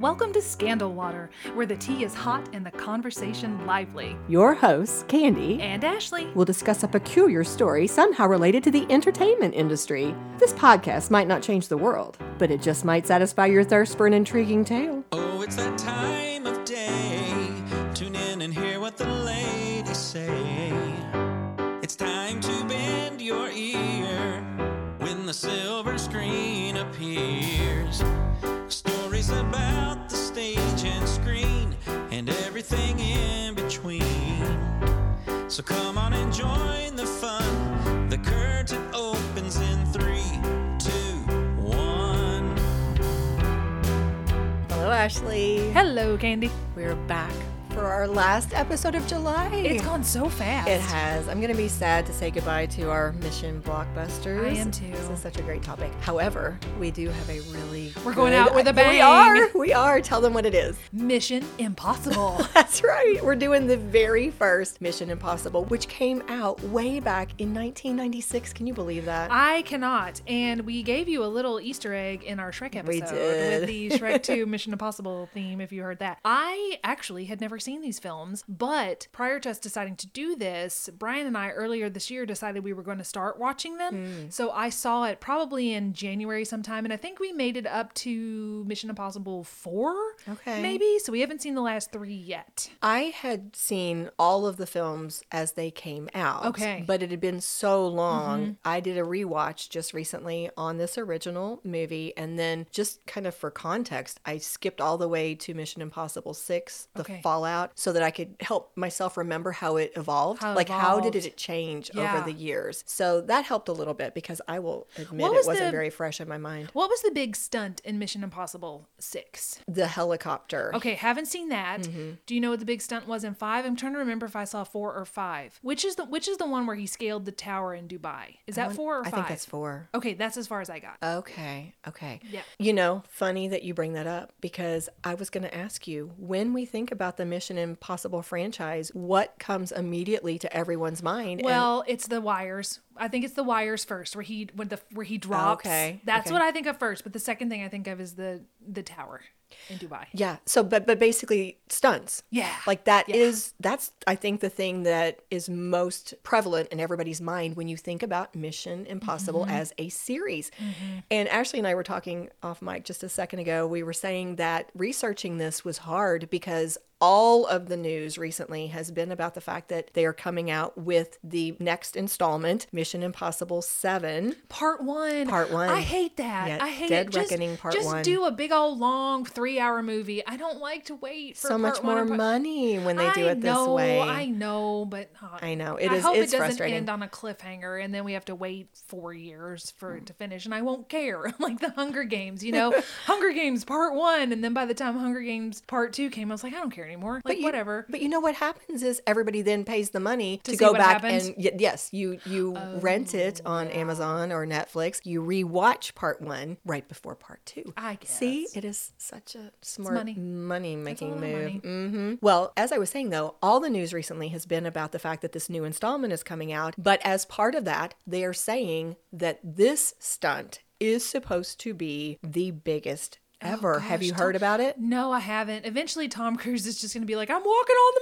Welcome to Scandal Water, where the tea is hot and the conversation lively. Your hosts, Candy, And Ashley. will discuss a peculiar story somehow related to the entertainment industry. This podcast might not change the world, but it just might satisfy your thirst for an intriguing tale. Oh, it's that time of day. Tune in and hear what the ladies say. It's time to bend your ear when the silver screen appears. Stories about and everything in between. So come on and join the fun. The curtain opens in three, two, one. Hello, Ashley. Hello, Candy. We're back for our last episode of July. It's gone so fast. It has. I'm going to be sad to say goodbye to our mission blockbusters. I am too. This is such a great topic. However, we do have a really. We're going out with a bang. We are. We are. Tell them what it is. Mission Impossible. That's right. We're doing the very first Mission Impossible, which came out way back in 1996. Can you believe that? I cannot. And we gave you a little Easter egg in our Shrek episode did. with the Shrek 2 Mission Impossible theme, if you heard that. I actually had never seen these films, but prior to us deciding to do this, Brian and I earlier this year decided we were going to start watching them. Hmm. So I saw it probably in January sometime, and I think we made it up to Mission Impossible 4. Okay. Maybe. So we haven't seen the last three yet. I had seen all of the films as they came out. Okay. Mm-hmm. But it had been so long. I did a rewatch just recently on this original movie. And then, just kind of for context, I skipped all the way to Mission Impossible 6, The Okay. Fallout, so that I could help myself remember how it evolved. How it like, how did it change Yeah. over the years? So that helped a little bit because I will admit What it was wasn't the- very fresh in my mind. What was the big stunt in Mission Impossible 6? The helicopter. Okay, haven't seen that. Mm-hmm. Do you know what the big stunt was in five? I'm trying to remember if I saw four or five. Which is the which is the one where he scaled the tower in Dubai? Is that four or 5? I think that's four. Okay, that's as far as I got. Okay, okay. Yeah. You know, funny that you bring that up because I was going to ask you when we think about the Mission Impossible franchise, what comes immediately to everyone's mind? And- well, it's the wires. I think it's the wires first, where he when the where he drops. Okay, That's okay. what I think of first. But the second thing I think of is the the tower in Dubai. yeah. So, but but basically stunts. Yeah, Like that is yeah. that's I think the thing that is most prevalent in everybody's mind when you think about Mission Impossible Mm-hmm. as a series. And Ashley and I were talking off mic just a second ago. We were saying that researching this was hard because all of the news recently has been about the fact that they are coming out with the next installment, Mission Impossible 7. Part one. Part one. I hate that. Yeah, I hate Dead it. Just, Reckoning Part one. just one. do a big old long three hour movie. I don't like to wait for So much more part- money when they do I it this know, way. I know, but uh, I know. It I is- hope it's it doesn't frustrating. end on a cliffhanger, and then we have to wait four years for it to finish, and I won't care. like the Hunger Games, you know, Hunger Games Part One, and then by the time Hunger Games Part Two came, I was like, I don't care anymore. Like you- whatever. But you know what happens is everybody then pays the money to, see go back happens? and y- yes, you you rent it on Amazon or Netflix. You rewatch part one right before part two. I see it is such a smart money. money making move. money. hmm Well, as I was saying though, all the news recently has been about the fact that this new installment is coming out. But as part of that, they are saying that this stunt is supposed to be the biggest Oh, ever. Have Oh, gosh, you Tom- heard about it? No, I haven't. Eventually, Tom Cruise is just going to be like, "I'm walking on the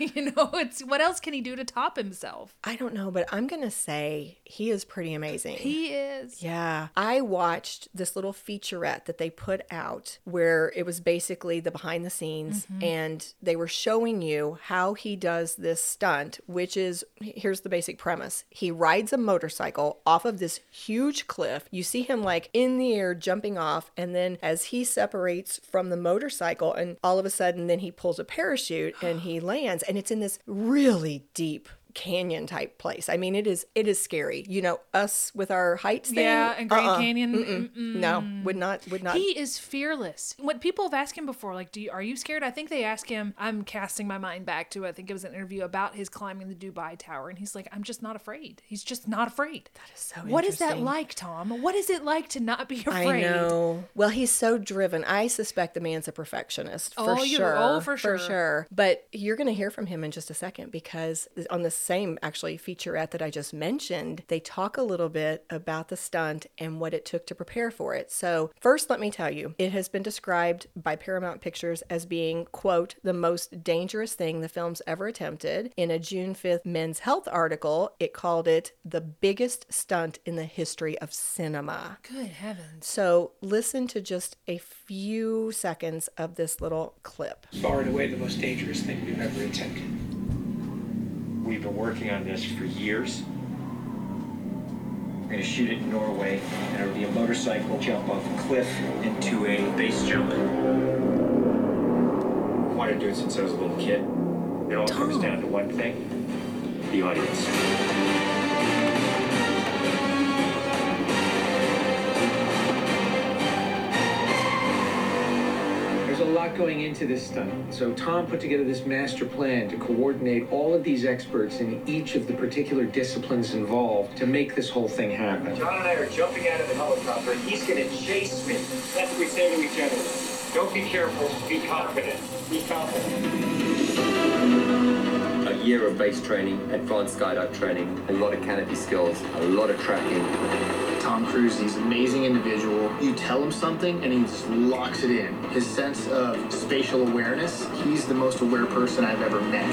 moon." you know, it's what else can he do to top himself? I don't know, but I'm gonna say he is pretty amazing. He is. Yeah. I watched this little featurette that they put out where it was basically the behind the scenes Mm-hmm. and they were showing you how he does this stunt, which is here's the basic premise. He rides a motorcycle off of this huge cliff. You see him like in the air jumping off, and then as he separates from the motorcycle, and all of a sudden, then he pulls a parachute and he lands, and it's in this really deep canyon type place. I mean, it is it is scary. You know, us with our heights thing. Yeah, and Grand uh-uh, Canyon. mm-mm. No, would not would not. He is fearless. What people have asked him before, like, do you, are you scared? I think they asked him. I'm casting my mind back to I think it was an interview about his climbing the Dubai Tower, and he's like, I'm just not afraid. He's just not afraid. That is so What is that like, Tom? What is it like to not be afraid? I know. Well, he's so driven. I suspect the man's a perfectionist for Oh, you- oh, sure. oh, for sure. For sure. But you're going to hear from him in just a second because on this same actually featurette that I just mentioned, they talk a little bit about the stunt and what it took to prepare for it. So, first, let me tell you, it has been described by Paramount Pictures as being, quote, the most dangerous thing the film's ever attempted. In a June 5th Men's Health article, it called it the biggest stunt in the history of cinema. Good heavens. So, listen to just a few seconds of this little clip. Far and away the most dangerous thing we've ever attempted. We've been working on this for years. We're gonna shoot it in Norway, and it'll be a motorcycle jump off a cliff into a base jump. I wanted to do it since I was a little kid. It all comes oh. down to one thing the audience. Lot going into this stunt. So Tom put together this master plan to coordinate all of these experts in each of the particular disciplines involved to make this whole thing happen. John and I are jumping out of the helicopter, and he's gonna chase me. That's what we say to each other. Don't be careful, be confident. Be confident. a year of base training, advanced skydive training, a lot of canopy skills, a lot of tracking. Tom Cruise, he's an amazing individual. You tell him something and he just locks it in. His sense of spatial awareness, he's the most aware person I've ever met.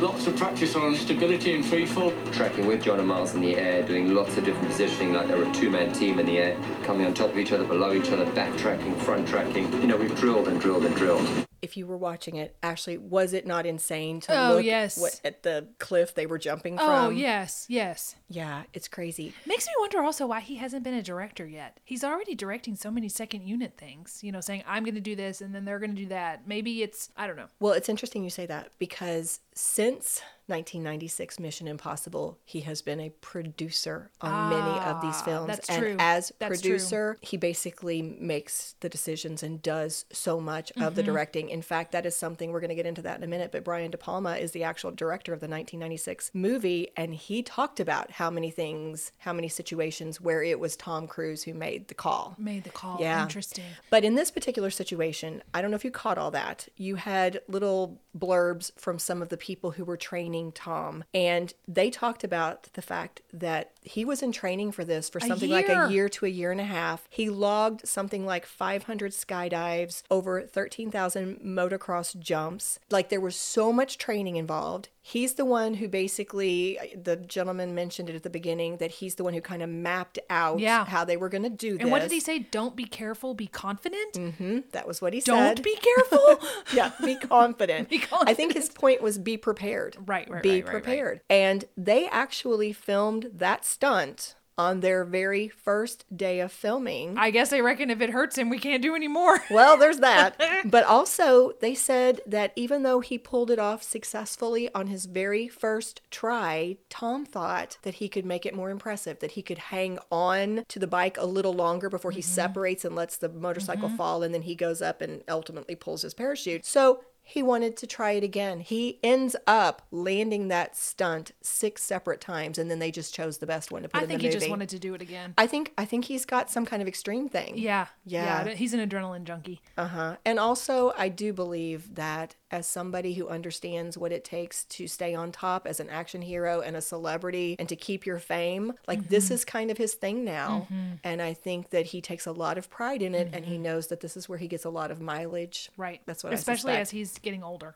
Lots of practice on stability and free fall. Tracking with John and Miles in the air, doing lots of different positioning, like they're a two-man team in the air, coming on top of each other, below each other, back tracking, front tracking. You know, we've drilled and drilled and drilled. If you were watching it, Ashley, was it not insane to Oh, look yes. what, at the cliff they were jumping oh, from? Oh, yes, yes. Yeah, it's crazy. Makes me wonder also why he hasn't been a director yet. He's already directing so many second unit things, you know, saying, I'm going to do this and then they're going to do that. Maybe it's, I don't know. Well, it's interesting you say that because since 1996 Mission Impossible, he has been a producer on many of these Ah, films. that's and true. as That's true. producer, he basically makes the decisions and does so much of the Mm-hmm. directing. In fact, that is something we're going to get into that in a minute. But Brian De Palma is the actual director of the 1996 movie, and he talked about how many things, how many situations where it was Tom Cruise who made the call. Made the call. Yeah. Interesting. But in this particular situation, I don't know if you caught all that. You had little blurbs from some of the people who were training Tom, and they talked about the fact that he was in training for this for something like a year to a year and a half. He logged something like 500 skydives, over 13,000 motocross jumps. Like there was so much training involved. He's the one who basically, the gentleman mentioned at the beginning, that he's the one who kind of mapped out Yeah. how they were going to do this. And what did he say? Don't be careful, be confident? Mm-hmm. That was what he said. Don't be careful. yeah, be confident. Be confident. I think his point was be prepared. Right, right, Be right, right, right. prepared. And they actually filmed that stunt on their very first day of filming. I guess they reckon if it hurts him, we can't do any more. well, there's that. but also, they said that even though he pulled it off successfully on his very first try, Tom thought that he could make it more impressive, that he could hang on to the bike a little longer before he mm-hmm. separates and lets the motorcycle mm-hmm. fall, and then he goes up and ultimately pulls his parachute. So, he wanted to try it again. He ends up landing that stunt six separate times, and then they just chose the best one to put I in think the he just wanted to do it again. I think I think he's got some kind of extreme thing. Yeah. Yeah. He's an adrenaline junkie. Uh huh. And also, I do believe that as somebody who understands what it takes to stay on top as an action hero and a celebrity and to keep your fame, like this mm-hmm. is kind of his thing now. Mm-hmm. And I think that he takes a lot of pride in it and he mm-hmm. knows that this is where he gets a lot of mileage. Right. That's what. Especially as he's getting older.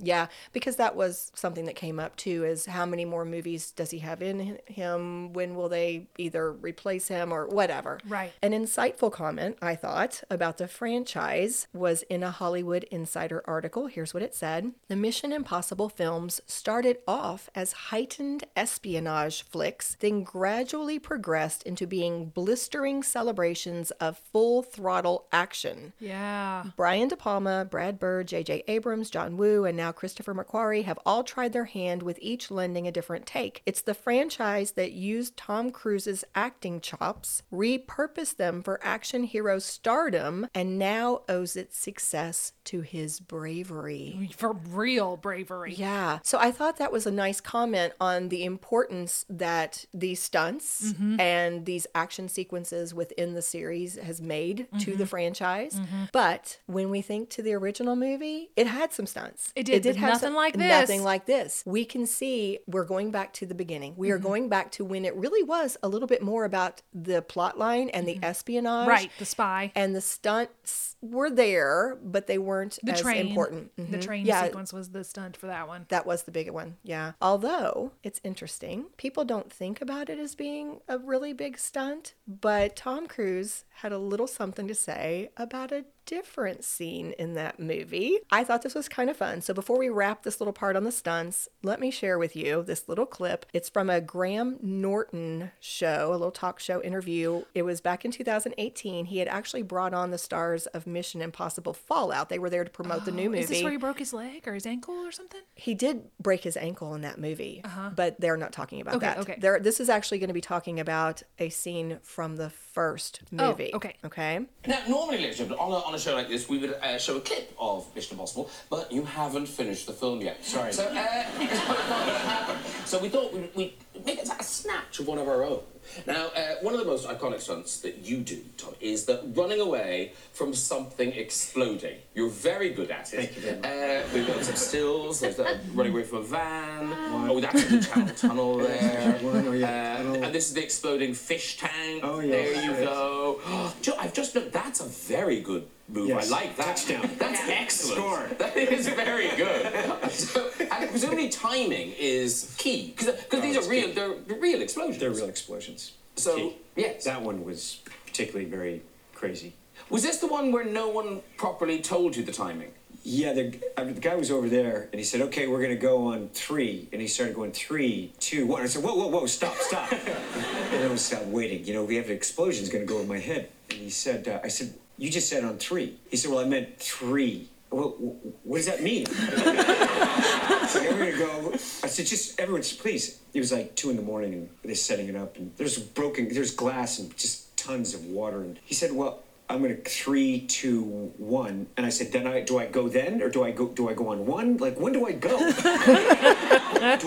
Yeah, because that was something that came up too is how many more movies does he have in him? When will they either replace him or whatever? Right. An insightful comment, I thought, about the franchise was in a Hollywood Insider article. Here's what it said The Mission Impossible films started off as heightened espionage flicks, then gradually progressed into being blistering celebrations of full throttle action. Yeah. Brian De Palma, Brad Bird, J.J. Abrams, John Woo, and now Christopher McQuarrie have all tried their hand with each lending a different take. It's the franchise that used Tom Cruise's acting chops, repurposed them for action hero stardom, and now owes its success to his bravery. Bravery. For real bravery. Yeah. So I thought that was a nice comment on the importance that these stunts mm-hmm. and these action sequences within the series has made to the mm-hmm. franchise. Mm-hmm. But when we think to the original movie, it had some stunts. It did, but nothing like this. Nothing like this. We can see we're going back to the beginning. We are going back to when it really was a little bit more about the plot line and the espionage. Right, the spy. And the stunts were there, but they weren't The as train. important. The Mhm. train Yeah, sequence was the stunt for that one. that was the big one, yeah. Although it's interesting, people don't think about it as being a really big stunt, but Tom Cruise had a little something to say about a different scene in that movie. I thought this was kind of fun. So before we wrap this little part on the stunts, let me share with you this little clip. It's from a Graham Norton show, a little talk show interview. It was back in 2018. He had actually brought on the stars of Mission Impossible Fallout. They were there to promote the new movie Oh, Is this where he broke his leg or his ankle or something? he did break his ankle in that movie, but they're not talking about Uh-huh. Okay, that. okay. They're, this is actually going to be talking about a scene from the first movie. Oh, okay. Okay. Now, normally, ladies and gentlemen, on a, on a show like this, we would uh, show a clip of Mission Impossible, but you haven't finished the film yet. Sorry. So, uh, it's not going to happen. So we thought we'd, we'd make it a snatch of one of our own. Now, uh, one of the most iconic stunts that you do, Tom, is that running away from something exploding. You're very good at it. Thank you very much. Uh, we've got some stills. There's that running away from a van. Oh, that's the Channel Tunnel there. One, oh, yeah, Uh, tunnel. and this is the exploding fish tank. Oh, yeah. There you go. Jo- I've just looked. That's a very good move. Yes. I like that. Touchdown. That's excellent. Score. That is very good. so, and presumably timing is key because these are real. key. They're, they're real explosions. They're real explosions. So, Key. yes. That one was particularly very crazy. Was this the one where no one properly told you the timing? Yeah, the, I mean, the guy was over there and he said, okay, we're going to go on three. And he started going three, two, one. I said, whoa, whoa, whoa, stop, stop. and I was stopped waiting. You know, we have an explosion, explosion's going to go over my head. And he said, uh, I said, you just said on three. He said, well, I meant three. Well, what does that mean? So we're gonna go. I said, just everyone, just please. It was like two in the morning, and they're setting it up, and there's broken, there's glass, and just tons of water. And he said, well, I'm gonna three, two, one. And I said, then I do I go then, or do I go? Do I go on one? Like when do I go? do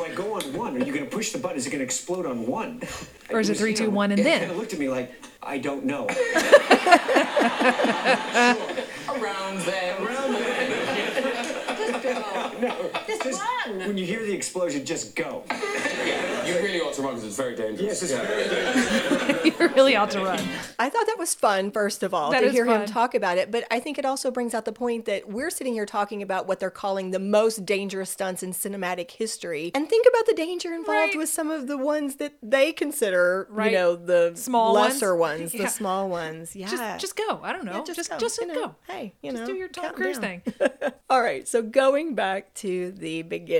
I go on one? Are you gonna push the button? Is it gonna explode on one? Or is it was, three, you two, know, one, and He then? kind of looked at me like I don't know. Around then no when you hear the explosion, just go. You really ought to run because it's very dangerous. Yes, it's very dangerous. you really ought to run. I thought that was fun, first of all, That to is hear him talk about it. But I think it also brings out the point that we're sitting here talking about what they're calling the most dangerous stunts in cinematic history. And think about the danger involved Right. with some of the ones that they consider, Right. you know, the Small ones. lesser ones, Yeah. the small ones. Yeah. Just, just go. I don't know. Yeah, just, go, just, you know, go. Hey, you just know, do your Tom Cruise down. thing. All right, so going back to the beginning.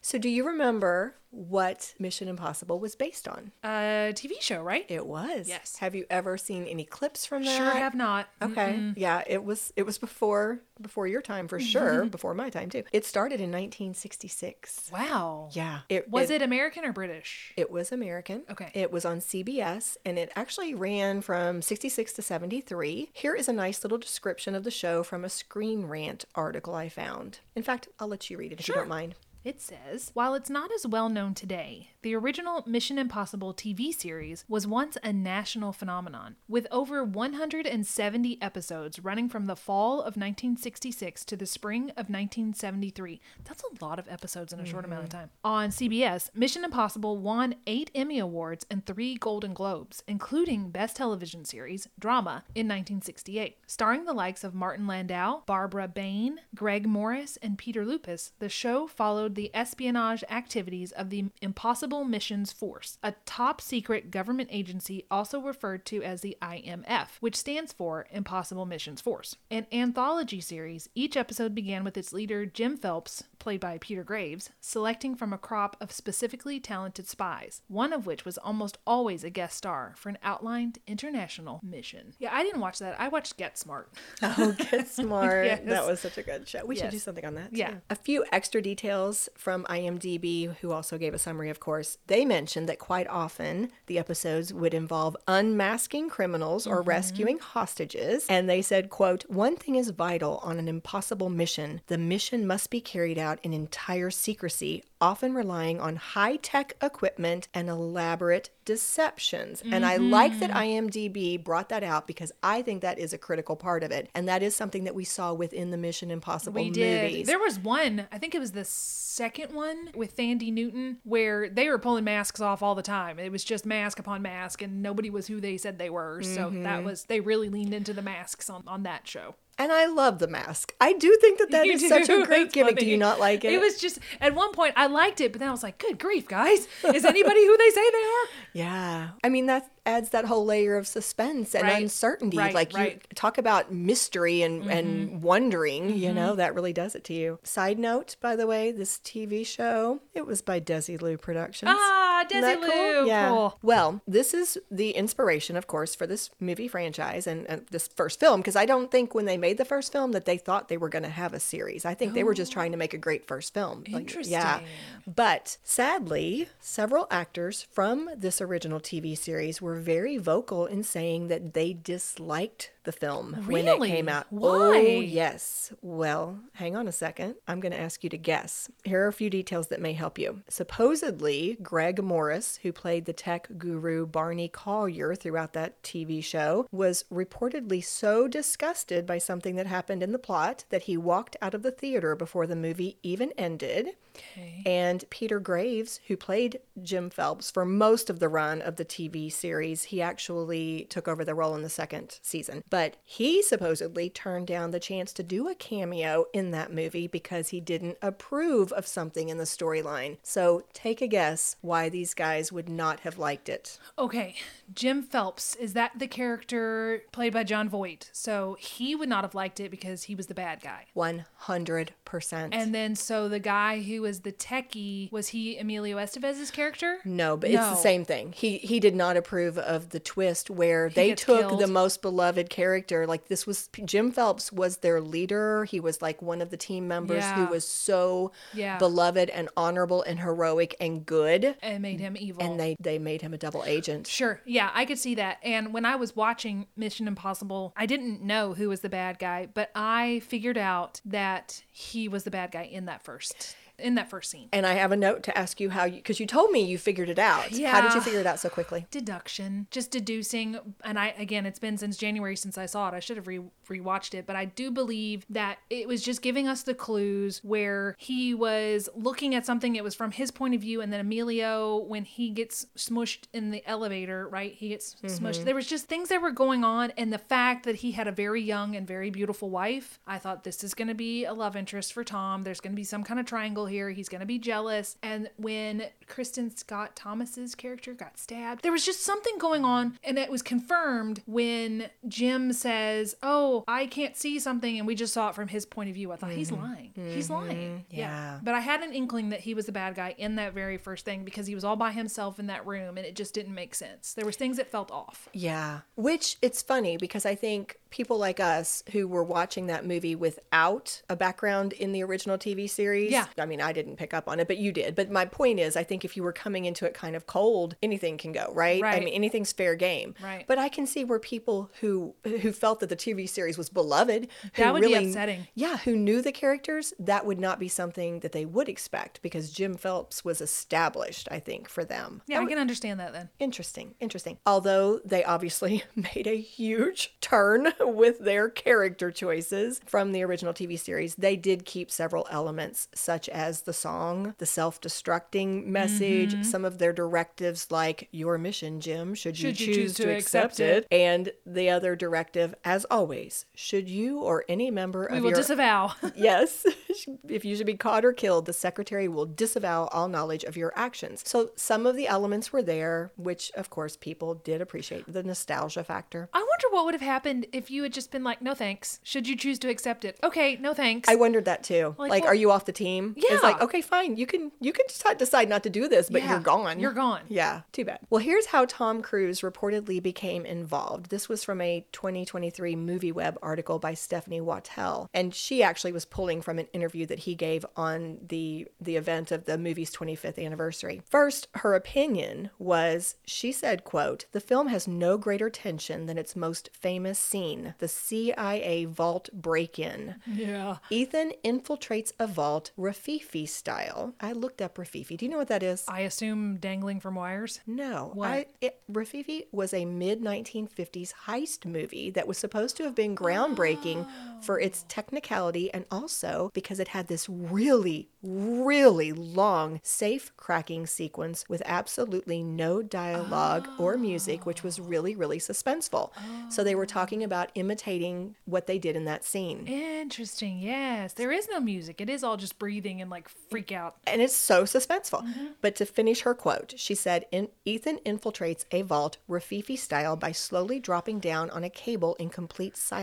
So, do you remember what Mission Impossible was based on? A TV show, right? It was. Yes. Have you ever seen any clips from that? Sure I have not. Okay. Yeah, it was it was before before your time for sure, mm-hmm. before my time too. It started in 1966. Wow. Yeah. It Was it American or British? It was American. Okay. It was on CBS and it actually ran from 66 to 73. Here is a nice little description of the show from a Screen Rant article I found. In fact, I'll let you read it if you don't mind. It says While it's not as well known today, the original Mission Impossible TV series was once a national phenomenon, with over 170 episodes running from the fall of 1966 to the spring of 1973. That's a lot of episodes in a short amount of mm-hmm. time. On CBS, Mission Impossible won eight Emmy Awards and three Golden Globes, including Best Television Series, Drama, in 1968. Starring the likes of Martin Landau, Barbara Bain, Greg Morris, and Peter Lupus, the show followed the espionage activities of the Impossible Missions Force, a top secret government agency also referred to as the IMF, which stands for Impossible Missions Force. An anthology series, each episode began with its leader, Jim Phelps, played by Peter Graves, selecting from a crop of specifically talented spies, one of which was almost always a guest star for an outlined international mission. Yeah, I didn't watch that. I watched Get Smart. Oh, get smart. Yes. That was such a good show. We should do something on that. Yeah. A few extra details from IMDb, who also gave a summary, of course. They mentioned that quite often the episodes would involve unmasking criminals or mm-hmm. rescuing hostages. And they said, quote, one thing is vital on an impossible mission. The mission must be carried out in entire secrecy, often relying on high tech equipment and elaborate deceptions. And I like that mm-hmm. IMDb brought that out because I think that is a critical part of it. And that is something that we saw within the Mission Impossible We did. There was one, I think it was the second one with Thandie Newton, where they were pulling masks off all the time. It was just mask upon mask, and nobody was who they said they were. So Mm-hmm. that was, they really leaned into the masks on, on that show. and I love the mask. I do think that that You is such a great It's gimmick. Do you not like it? It was just, at one point, I liked it, but then I was like, good grief, guys. Is anybody who they say they are? Yeah. I mean, that adds that whole layer of suspense and Right. uncertainty. Right, like right. Mm-hmm. you talk about mystery and, and wondering, you know, that really does it to you. Side note, by the way, this TV show, it was by Desilu Productions. Ah, Desilu. Yeah. Cool. Well, this is the inspiration, of course, for this movie franchise and, this first film, because I don't think when they made the first film that they thought they were going to have a series. I think they were just trying to make a great first film. Like, yeah. But sadly, several actors from this original TV series were very vocal in saying that they disliked the film when it came out. Why? Oh, yes. Well, hang on a second. I'm going to ask you to guess. Here are a few details that may help you. Supposedly, Greg Morris, who played the tech guru Barney Collier throughout that TV show, was reportedly so disgusted by something that happened in the plot that he walked out of the theater before the movie even ended. Okay. And Peter Graves, who played Jim Phelps for most of the run of the TV series, he actually took over the role in the second season. But he supposedly turned down the chance to do a cameo in that movie because he didn't approve of something in the storyline. So take a guess why these guys would not have liked it. Okay, Jim Phelps is that the character played by Jon Voight? So he would not have liked it because he was the bad guy. 100%. And then so the guy who was the techie was he Emilio Estevez's character? No, but it's the same thing. He he did not approve of the twist where they gets took the most beloved character. Like this was Jim Phelps was their leader. He was like one of the team members who Yeah. was so Yeah. beloved and honorable and heroic and good. And made him evil. And they they made him a double agent. Sure. Yeah, I could see that. And when I was watching Mission Impossible, I didn't know who was the bad guy, but I figured out that he was the bad guy in that first in that first scene. And I have a note to ask you how you because you told me you figured it out. Yeah. How did you figure it out so quickly? deduction, just deducing. And I, again, it's been since January since I saw it. I should have re- rewatched it, but I do believe that it was just giving us the clues where he was looking at something. It was from his point of view, and then Emilio, when he gets smushed in the elevator, right? He gets mm-hmm. smushed. There was just things that were going on, and the fact that he had a very young and very beautiful wife. I thought this is going to be a love interest for Tom. There's going to be some kind of triangle here. He's going to be jealous. And when Kristin Scott Thomas's character got stabbed, there was just something going on, and it was confirmed when Jim says, "Oh, I can't see something," and we just saw it from his point of view. I thought he's mm-hmm. lying. He's mm-hmm. lying. Yeah. But I had an inkling that he was the bad guy in that very first thing because he was all by himself in that room, and it just didn't make sense. There was things that felt off. Yeah. Which it's funny because I think people like us who were watching that movie without a background in the original TV series. Yeah. I mean, I didn't pick up on it, but you did. But my point is, I think if you were coming into it kind of cold, anything can go, right? I mean, anything's fair game. Right. But I can see where people who who felt that the TV series was beloved, who That would be upsetting. Yeah, who knew the characters, that would not be something that they would expect because Jim Phelps was established, I think, for them. Yeah, I can understand that then. Interesting, interesting. Although they obviously made a huge turn with their character choices from the original TV series, they did keep several elements, such as the song, the self destructing message, Mm-hmm. some of their directives, like your mission, Jim, should you, Should you choose, to, accept it. and the other directive, as always, should you or any member We of will your disavow. yes. if you should be caught or killed, the secretary will disavow all knowledge of your actions. So some of the elements were there, which of course people did appreciate the nostalgia factor. I wonder what would have happened if you had just been like, "No thanks." Should you choose to accept it? Okay, no thanks. I wondered that too. Like, Like, are you off the team? Yeah. It's like, okay, fine. You can you can decide- decide not to do this, but Yeah, you're gone. you're gone. Yeah, too bad. Well, here's how Tom Cruise reportedly became involved. This was from a 2023 movie Web article by Stephanie Wattell. And she actually was pulling from an interview that he gave on the, the event of the movie's 25th anniversary. First, her opinion was she said, quote, the film has no greater tension than its most famous scene, the CIA vault break-in. Yeah. Ethan infiltrates a vault Rififi style. I looked up Rififi. Do you know what that is? I assume dangling from wires. No. What? I, it, Rififi was a mid 1950s heist movie that was supposed to have been groundbreaking for its technicality and also because it had this really, really long safe cracking sequence with absolutely no dialogue or music, which was really, really suspenseful. So they were talking about imitating what they did in that scene. Interesting. Yes. There is no music. It is all just breathing and like freak out. and it's so suspenseful. But to finish her quote, she said, in, Ethan infiltrates a vault Rififi style by slowly dropping down on a cable in complete silence.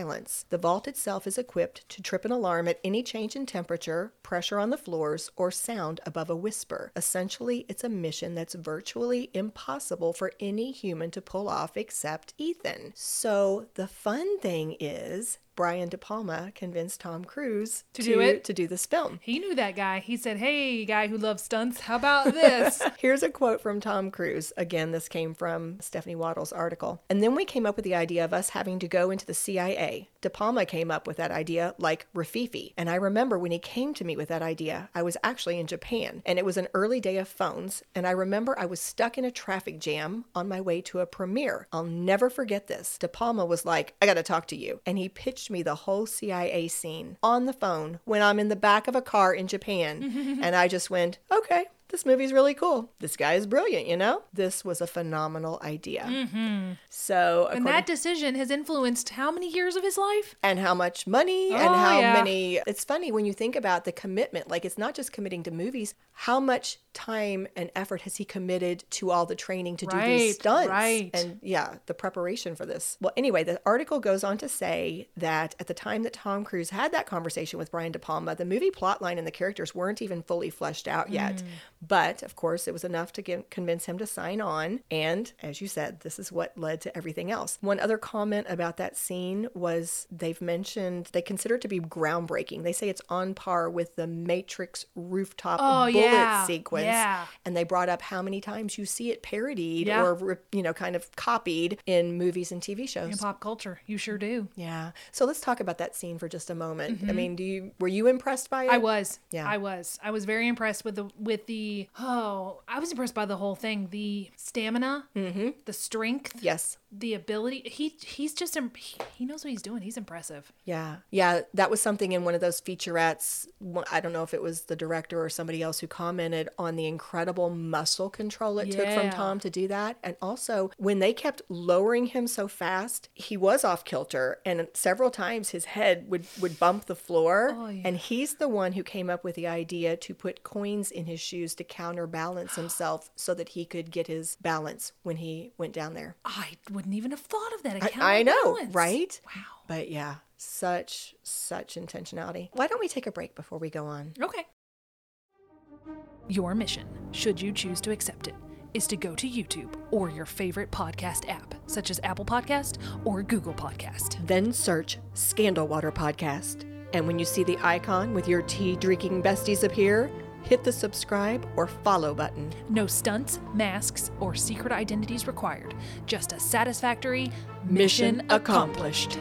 The vault itself is equipped to trip an alarm at any change in temperature, pressure on the floors, or sound above a whisper. Essentially, it's a mission that's virtually impossible for any human to pull off except Ethan. So the fun thing is, Brian De Palma convinced Tom Cruise To do it? to do this film. He knew that guy. He said, Hey, guy who loves stunts, how about this? Here's a quote from Tom Cruise. Again, this came from Stephanie Waddle's article. And then we came up with the idea of us having to go into the CIA. De Palma came up with that idea like Rififi. And I remember when he came to me with that idea, I was actually in Japan and it was an early day of phones. And I remember I was stuck in a traffic jam on my way to a premiere. I'll never forget this. De Palma was like, I got to talk to you. And he pitched me the whole CIA scene on the phone when I'm in the back of a car in Japan. and I just went, okay, this movie's really cool. This guy is brilliant, you know? This was a phenomenal idea. So, and that decision has influenced how many years of his life? and how much money and Oh, how yeah. many it's funny when you think about the commitment like it's not just committing to movies how much time and effort has he committed to all the training to do Right, these stunts right. and yeah the preparation for this well anyway the article goes on to say that at the time that tom cruise had that conversation with brian de palma the movie plotline and the characters weren't even fully fleshed out yet Mm. But of course it was enough to get, convince him to sign on and as you said this is what led to everything else one other comment about that scene was they've mentioned they consider it to be groundbreaking they say it's on par with the matrix rooftop Oh, bullet yeah, sequence yeah. and they brought up how many times you see it parodied Yeah. or you know kind of copied in movies and tv shows In pop culture. You sure do. yeah so let's talk about that scene for just a moment i Mhm. mean do you were you impressed by it I was. Yeah. I was. I was very impressed with the with the oh, I was impressed by the whole thing. The stamina, mm-hmm. the strength, yes the ability. He he's just he, he knows what he's doing. He's impressive. Yeah. Yeah. That was something in one of those featurettes. I don't know if it was the director or somebody else who commented on the incredible muscle control it took from Tom to do that. And also, when they kept lowering him so fast, he was off kilter. And several times his head would, would bump the floor. Oh, yeah. And he's the one who came up with the idea to put coins in his shoes to counterbalance himself so that he could get his balance when he went down there. I wouldn't even have thought of that. I, I know, counterbalance. right? Wow. But yeah, such such intentionality. Why don't we take a break before we go on? Okay. Your mission, should you choose to accept it, is to go to YouTube or your favorite podcast app, such as Apple Podcast or Google Podcast. Then search Scandal Water Podcast. And when you see the icon with your tea drinking besties appear, hit the subscribe or follow button. No stunts, masks, or secret identities required. Just a satisfactory Mission mission, accomplished.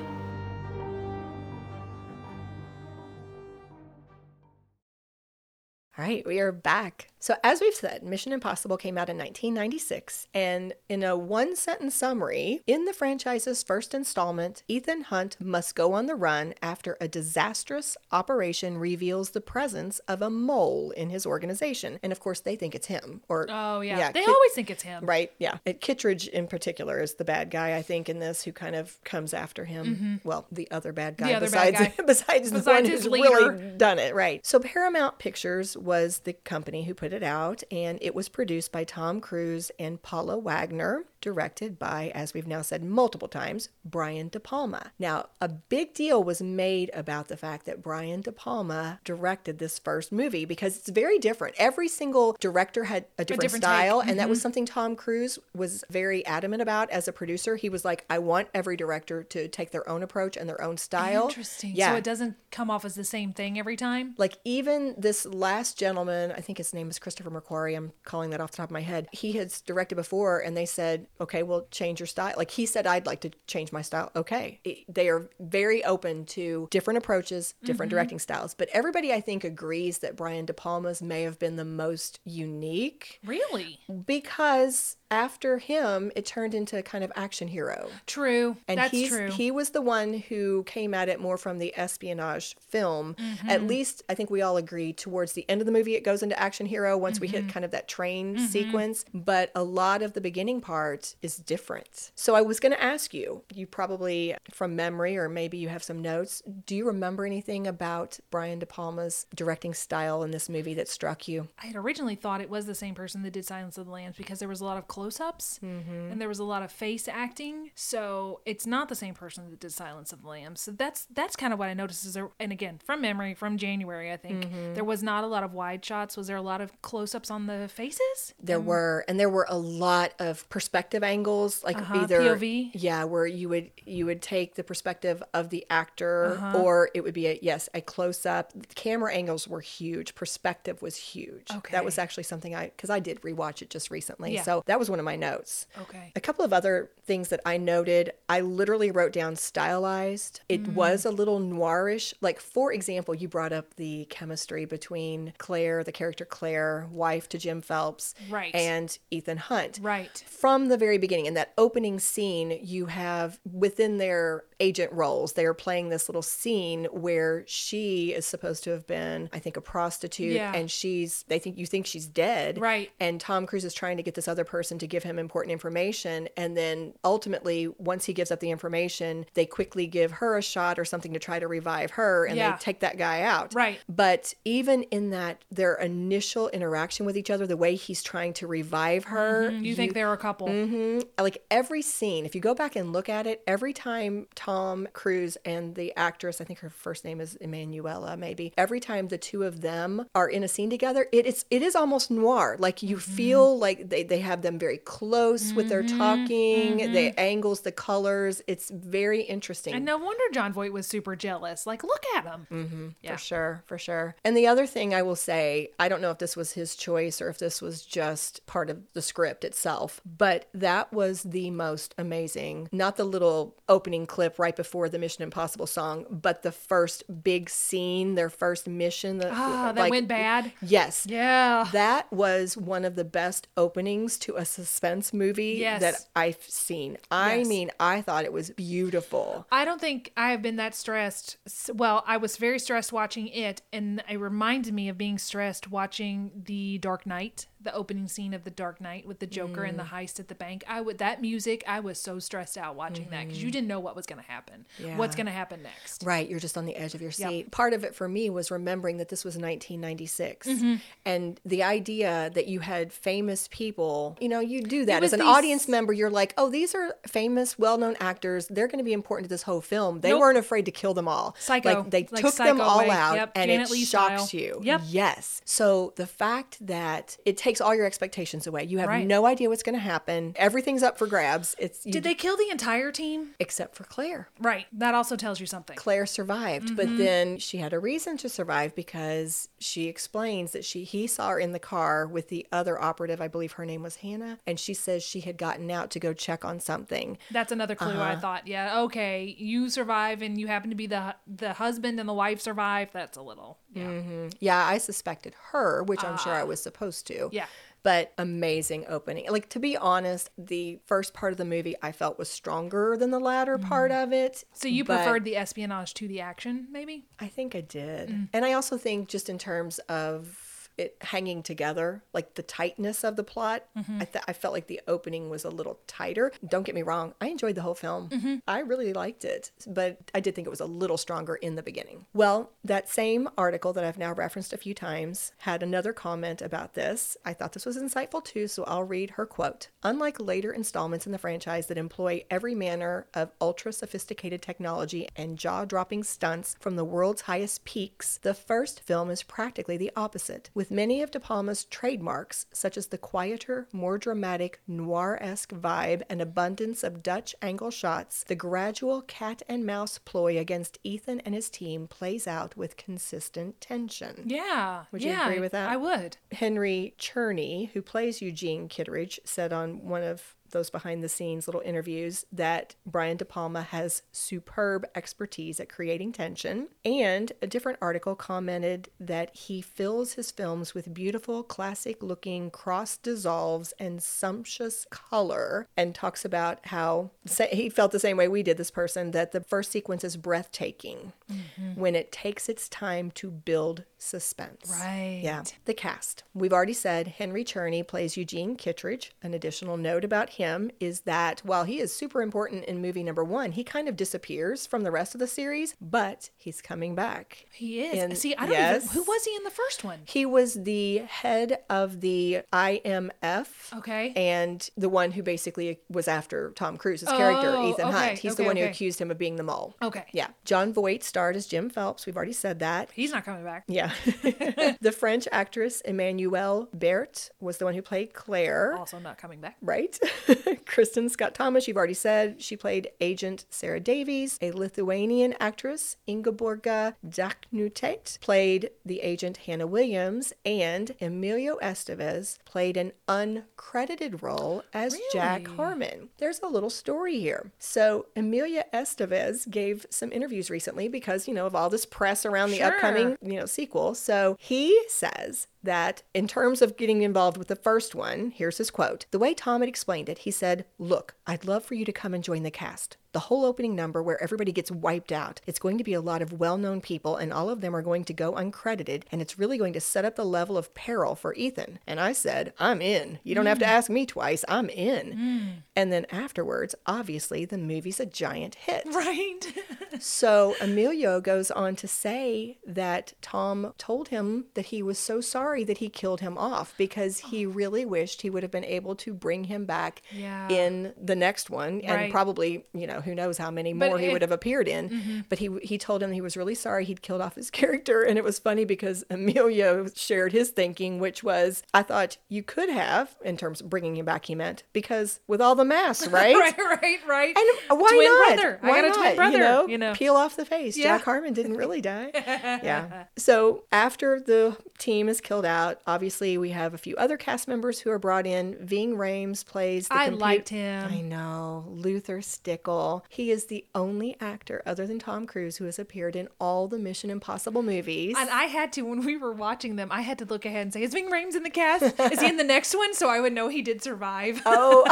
All right, we are back. So, as we've said, Mission Impossible came out in 1996. And in a one sentence summary, in the franchise's first installment, Ethan Hunt must go on the run after a disastrous operation reveals the presence of a mole in his organization. And of course, they think it's him. Or, Oh, yeah. yeah they Kit- always think it's him. Right, yeah. And Kittredge in particular is the bad guy, I think, in this, who kind of comes after him. Well, the other bad guy Mm-hmm. The other bad besides, guy. besides the one who's leader. really done it, right. So Paramount Pictures was the company who put it out, and it was produced by Tom Cruise and Paula Wagner, directed by, as we've now said multiple times, Brian De Palma. Now, a big deal was made about the fact that Brian De Palma directed this first movie because it's very different. Every single director had a different, different style, take. and that was mm-hmm. something Tom Cruise was very adamant about as a producer. He was like, I want every director to take their own approach and their own style. Interesting. Yeah. So it doesn't come off as the same thing every time. Like even this last gentleman, I think his name is Christopher McQuarrie. I'm calling that off the top of my head. He has directed before, and they said, "Okay, we'll change your style." Like he said, "I'd like to change my style." Okay, It- they are very open to different approaches, different mm-hmm. directing styles. But everybody, I think, agrees that Brian De Palma's may have been the most unique Really? because after him, it turned into kind of action hero. True. And That's he's, true. he was the one who came at it more from the espionage film. Mm-hmm. At least I think we all agree towards the end of the movie it goes into action hero once we Mm-hmm. hit kind of that train sequence, but a lot of the beginning part is different. So I was going to ask you, you probably from memory or maybe you have some notes, do you remember anything about Brian De Palma's directing style in this movie that struck you? I had originally thought it was the same person that did Silence of the Lambs because there was a lot of close-ups Mm-hmm. and there was a lot of face acting. So it's not the same person that did Silence of the Lambs. So that's that's kind of what I noticed. Is there, and again from memory from January, I think Mm-hmm. there was not a lot of wide shots. Was there a lot of close-ups on the faces? There were, and there were a lot of perspective angles, like Uh-huh, either POV. yeah, where you would you would take the perspective of the actor, Uh-huh. or it would be a yes, a close up. Camera angles were huge. Perspective was huge. Okay. that was actually something I because I did rewatch it just recently, Yeah. so that was one of my notes. Okay. A couple of other things that I noted, I literally wrote down stylized. It Mm-hmm. was a little noirish. Like, for example, you brought up the chemistry between Claire, the character Claire, wife to Jim Phelps, Right. and Ethan Hunt. Right. From the very beginning, in that opening scene, you have within their agent roles, they are playing this little scene where she is supposed to have been, I think, a prostitute, Yeah. and she's, they think you think she's dead. Right. And Tom Cruise is trying to get this other person to give him important information. And then ultimately, once he gives up the information, they quickly give her a shot or something to try to revive her and Yeah. they take that guy out. Right. But even in that, their initial interaction with each other, the way he's trying to revive her, mm-hmm. You, think they're a couple? Mm-hmm. like every scene, if you go back and look at it, every time Tom Cruise and the actress, I think her first name is Emanuela, maybe, every time the two of them are in a scene together, it is it is almost noir. Like you mm-hmm. feel like they, they have them very close with their mm-hmm, talking, mm-hmm. the angles, the colors. It's very interesting. And no wonder Jon Voight was super jealous. Like, look at him. Yeah. For sure, for sure. And the other thing I will say, I don't know if this was his choice or if this was just part of the script itself, but that was the most amazing. Not the little opening clip right before the Mission Impossible song, but the first big scene, their first mission. That, Ah, that like- went bad. Yes. Yeah. That was one of the best openings to a suspense movie Yes. that I've seen. I Yes. mean, I thought it was beautiful. I don't think I have been that stressed. Well, I was very stressed watching it, and it reminded me of being stressed watching The Dark Knight, the opening scene of The Dark Knight with the Joker and the Mm. heist at the bank. I would that music. I was so stressed out watching that because you didn't know what was going to happen. What's Mm-hmm. Going to happen next? Right, you're just on the edge of your Yep. seat. Part of it for me was remembering that this was 1996. Mm-hmm. And the idea that you had famous people, you know, you do that. As an these- audience member, you're like, oh, these are famous, well known actors. They're going to be important to this whole film. They Nope. weren't afraid to kill them all. Psycho. Like, they Like took them all way. out Yep, and Janet it Leigh shocks style. you. Yep. Yes. So the fact that it takes all your expectations away, you have Right. no idea what's going to happen. Everything's up for grabs. It's you, Did they kill the entire team? except for Claire. Right. That also tells you something. Claire survived, but Mm-hmm. then she had a reason to survive because she explains that she he saw her in the car with the other operative, I believe her name was Hannah, and she says she had gotten out to go check on something. That's another clue. I Uh-huh. thought, yeah, okay, you survive, and you happen to be the the husband and the wife survive. That's a little, yeah. Yeah, I suspected her, which I'm sure I was supposed to. Ah. Yeah. But amazing opening. Like to be honest, the first part of the movie I felt was stronger than the latter part of it. So you preferred the espionage to the action, maybe? I think I did. Mm. And I also think just in terms of it hanging together, like the tightness of the plot. Mm-hmm. I, th- I felt like the opening was a little tighter. Don't get me wrong, I enjoyed the whole film. Mm-hmm. I really liked it, but I did think it was a little stronger in the beginning. Well, that same article that I've now referenced a few times had another comment about this. I thought this was insightful too, so I'll read her quote. Unlike later installments in the franchise that employ every manner of ultra sophisticated technology and jaw dropping stunts from the world's highest peaks, the first film is practically the opposite. With many of De Palma's trademarks, such as the quieter, more dramatic, noir esque vibe and abundance of Dutch angle shots, the gradual cat and mouse ploy against Ethan and his team plays out with consistent tension. Yeah. Would you yeah, agree with that? I would. Henry Czerny, who plays Eugene Kittredge, said on one of those behind the scenes little interviews that Brian De Palma has superb expertise at creating tension. And a different article commented that he fills his films with beautiful, classic looking cross dissolves and sumptuous color and talks about how he felt the same way we did, this person, that the first sequence is breathtaking mm-hmm. when it takes its time to build suspense. Right. Yeah. The cast. We've already said Henry Czerny plays Eugene Kittredge. An additional note about him is that while he is super important in movie number one, he kind of disappears from the rest of the series, but he's coming back. He is. In- See, I don't yes. even. Who was he in the first one? He was the head of the IMF. Okay. And the one who basically was after Tom Cruise's character, Oh, Ethan okay, Hunt. He's the okay, one who accused him of being the mole. Okay. Yeah. Jon Voight starred as Jim Phelps. We've already said that. He's not coming back. Yeah. the French actress Emmanuelle Béart was the one who played Claire. Also not coming back. Right. Kristin Scott Thomas, you've already said, she played Agent Sarah Davies. A Lithuanian actress, Ingeborga Dapkunaite, played the agent Hannah Williams. And Emilio Estevez played an uncredited role as Jack Harmon. There's a little story here. So, Emilio Estevez gave some interviews recently because, you know, of all this press around the Sure. upcoming, you know, sequel. So, he says that in terms of getting involved with the first one, here's his quote. The way Tom had explained it, he said, Look, I'd love for you to come and join the cast. The whole opening number where everybody gets wiped out. It's going to be a lot of well known people, and all of them are going to go uncredited, and it's really going to set up the level of peril for Ethan. And I said, I'm in. You don't have to mm. ask me twice. I'm in. Mm. And then afterwards, obviously, the movie's a giant hit. Right. So Emilio goes on to say that Tom told him that he was so sorry that he killed him off because he oh. really wished he would have been able to bring him back Yeah. in the next one and Right. probably, you know, who knows how many more he would have appeared in. Mhm. But he he told him he was really sorry he'd killed off his character and it was funny because Emilio shared his thinking which was I thought you could have in terms of bringing him back he meant because with all the masks, right? right, right, right. And why twin not? brother. Why I got a not? twin brother. You know, you know. peel off the face. Yeah. Jack Harmon didn't really die. yeah. So after the team is killed out, obviously we have a few other cast members who are brought in. Ving Rhames plays. The I compu- liked him. I know Luther Stickell. He is the only actor other than Tom Cruise who has appeared in all the Mission Impossible movies. And I had to when we were watching them. I had to look ahead and say, "Is Ving Rhames in the cast? Is he in the next one?" So I would know he did survive. Oh,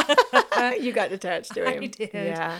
you got attached to I him. did. Yeah.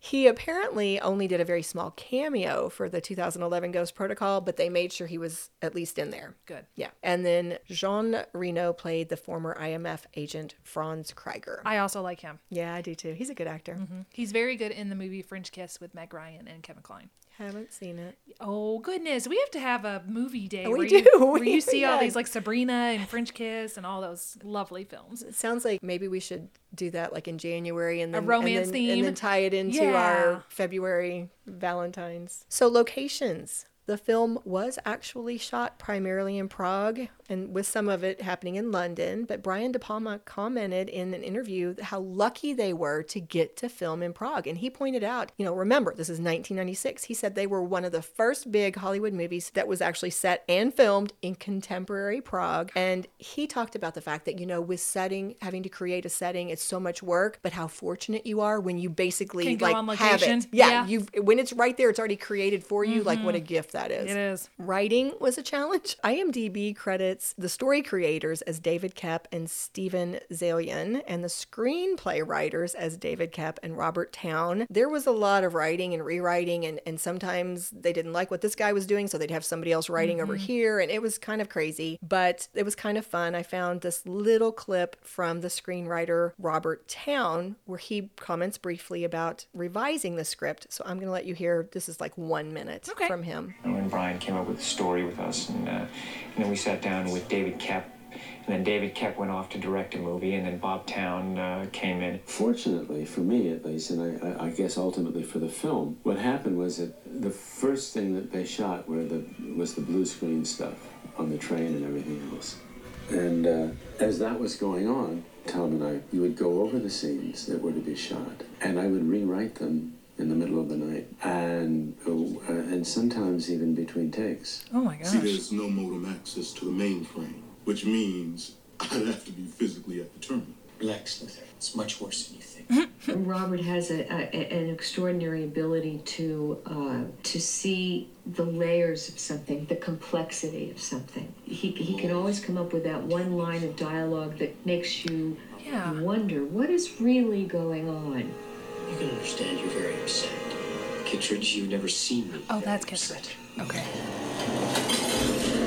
He apparently only did a very small cameo for the 2011 Ghost Protocol, but they made sure he was at least in there. Good. Yeah. And then Jean Reno played the former IMF agent Franz Krieger. I also like him. yeah, I do too. He's a good actor. Mm-hmm. He's very good in the movie French Kiss with Meg Ryan and Kevin Kline. Haven't seen it. Oh goodness, we have to have a movie day We where, do. You, where you see all these like Sabrina and French Kiss and all those lovely films. It sounds like maybe we should do that like in January and then romance and then, theme? and then tie it into Yeah. our February Valentine's. So locations. The film was actually shot primarily in Prague and with some of it happening in London, but Brian De Palma commented in an interview how lucky they were to get to film in Prague. And he pointed out, you know, remember, this is 1996. He said they were one of the first big Hollywood movies that was actually set and filmed in contemporary Prague. And he talked about the fact that, you know, with setting, having to create a setting, it's so much work, but how fortunate you are when you basically like on have it. Yeah, Yeah. you when it's right there, it's already created for you. Like what a gift that is. It is. Writing was a challenge. IMDb credits the story creators as David Koepp and Steven Zaillian, and the screenplay writers as David Koepp and Robert Towne. There was a lot of writing and rewriting, and, and sometimes they didn't like what this guy was doing, so they'd have somebody else writing over mm-hmm. here, and it was kind of crazy, but it was kind of fun. I found this little clip from the screenwriter Robert Towne where he comments briefly about revising the script. So I'm going to let you hear this is like one minute Okay. from him. When Brian came up with the story with us, and, uh, and then we sat down with David Koepp, and then David Koepp went off to direct a movie, and then Bob Towne uh, came in. Fortunately, for me at least, and I, I, I guess ultimately for the film, what happened was that the first thing that they shot were the, was the blue screen stuff on the train and everything else. And uh, as that was going on, Tom and I, we would go over the scenes that were to be shot, and I would rewrite them in the middle of the night, and uh, and sometimes even between takes. Oh my gosh! See, there's no modem access to the mainframe, which means I'd have to be physically at the terminal. Relax, Luther. It's much worse than you think. Robert has a, a, an extraordinary ability to uh, to see the layers of something, the complexity of something. He, he can always come up with that one line of dialogue that makes you wonder what is really going on. You can understand you're very upset. Kittredge, you've never seen me. Oh, that's Kittredge. Okay.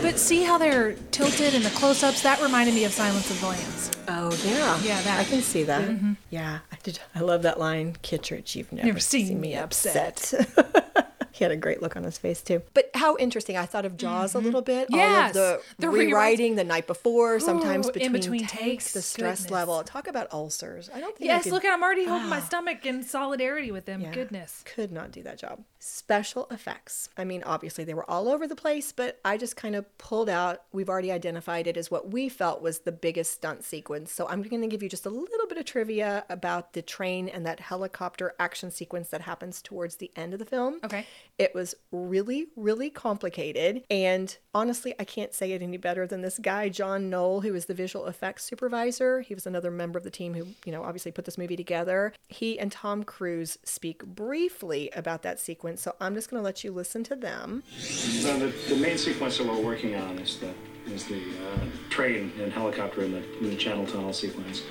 But see how they're tilted in the close-ups? That reminded me of Silence of the Lambs. Oh yeah, Yeah, that. I can see that. Mhm. Yeah, I did. I love that line. Kittredge, you've never, Never seen seen, me me upset." upset. he had a great look on his face too. But how interesting! I thought of Jaws a little bit. Mm-hmm. Yes, all of the the, rewrites. rewriting the night before, sometimes Ooh, in between, between takes, takes, the stress goodness. level. Talk about ulcers. I don't think. Yes, could- look at I'm already holding my stomach in solidarity with them. Yeah. Goodness. Could not do that job. Special effects. I mean, obviously they were all over the place, but I just kind of pulled out. We've already identified it as what we felt was the biggest stunt sequence. So I'm going to give you just a little bit of trivia about the train and that helicopter action sequence that happens towards the end of the film. Okay. It was really, really complicated. And honestly, I can't say it any better than this guy, John Knoll, who was the visual effects supervisor. He was another member of the team who, you know, obviously put this movie together. He and Tom Cruise speak briefly about that sequence. So I'm just going to let you listen to them. The, the main sequence that we're working on is the is the uh, train and helicopter in the, in the Channel Tunnel sequence.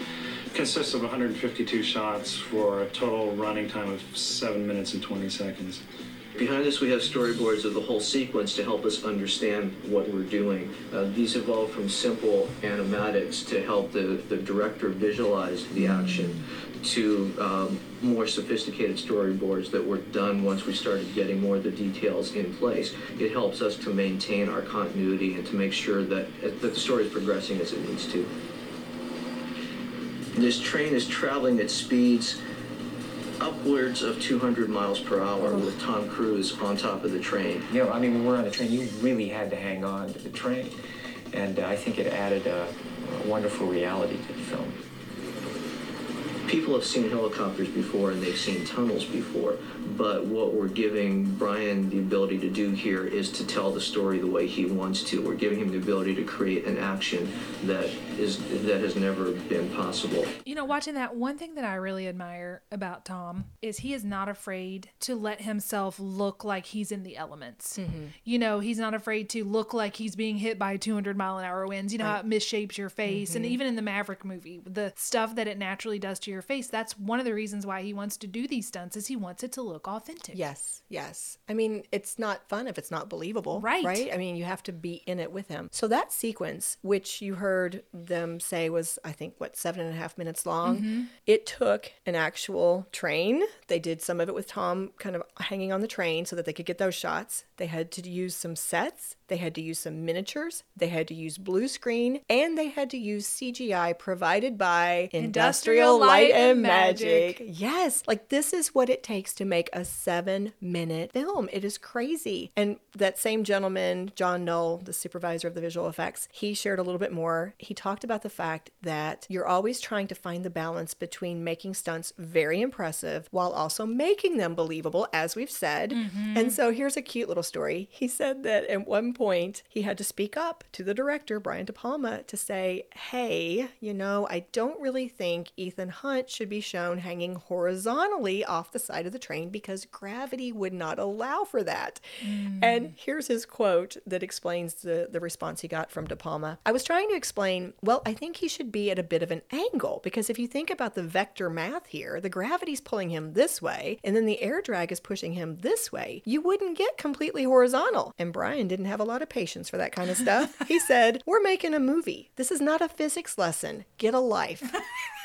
Consists of 152 shots for a total running time of seven minutes and 20 seconds. Behind us, we have storyboards of the whole sequence to help us understand what we're doing. Uh, these evolve from simple animatics to help the, the director visualize the action to um, more sophisticated storyboards that were done once we started getting more of the details in place. It helps us to maintain our continuity and to make sure that, that the story is progressing as it needs to. This train is traveling at speeds upwards of 200 miles per hour with Tom Cruise on top of the train. You know, I mean, when we're on the train, you really had to hang on to the train, and uh, I think it added a, a wonderful reality to the film. People have seen helicopters before and they've seen tunnels before, but what we're giving Brian the ability to do here is to tell the story the way he wants to. We're giving him the ability to create an action that is that has never been possible. You know, watching that, one thing that I really admire about Tom is he is not afraid to let himself look like he's in the elements. Mm-hmm. You know, he's not afraid to look like he's being hit by 200 mile an hour winds. You know how it misshapes your face. And Mhm. even in the Maverick movie, the stuff that it naturally does to your face, that's one of the reasons why he wants to do these stunts is he wants it to look authentic. Yes, yes. I mean, it's not fun if it's not believable. Right. Right? I mean, you have to be in it with him. So that sequence, which you heard them say was, I think, what, seven and a half minutes long, Mhm. it took an actual train. They did some of it with Tom kind of hanging on the train so that they could get those shots. They had to use some sets. They had to use some miniatures. They had to use blue screen. And they had to use CGI provided by Industrial, Light and Magic. Yes, like this is what it takes to make a seven minute film. It is crazy. And that same gentleman, John Knoll, the supervisor of the visual effects, he shared a little bit more. He talked about the fact that you're always trying to find the balance between making stunts very impressive while also making them believable, as we've said. Mhm. And so here's a cute little story. He said that at one point he had to speak up to the director, Brian De Palma, to say, Hey, you know, I don't really think Ethan Hunt Hunt should be shown hanging horizontally off the side of the train because gravity would not allow for that. Hmm. And here's his quote that explains the, the response he got from De Palma. I was trying to explain, well, I think he should be at a bit of an angle because if you think about the vector math here, the gravity's pulling him this way and then the air drag is pushing him this way. You wouldn't get completely horizontal. And Brian didn't have a lot of patience for that kind of stuff. he said, We're making a movie. This is not a physics lesson. Get a life.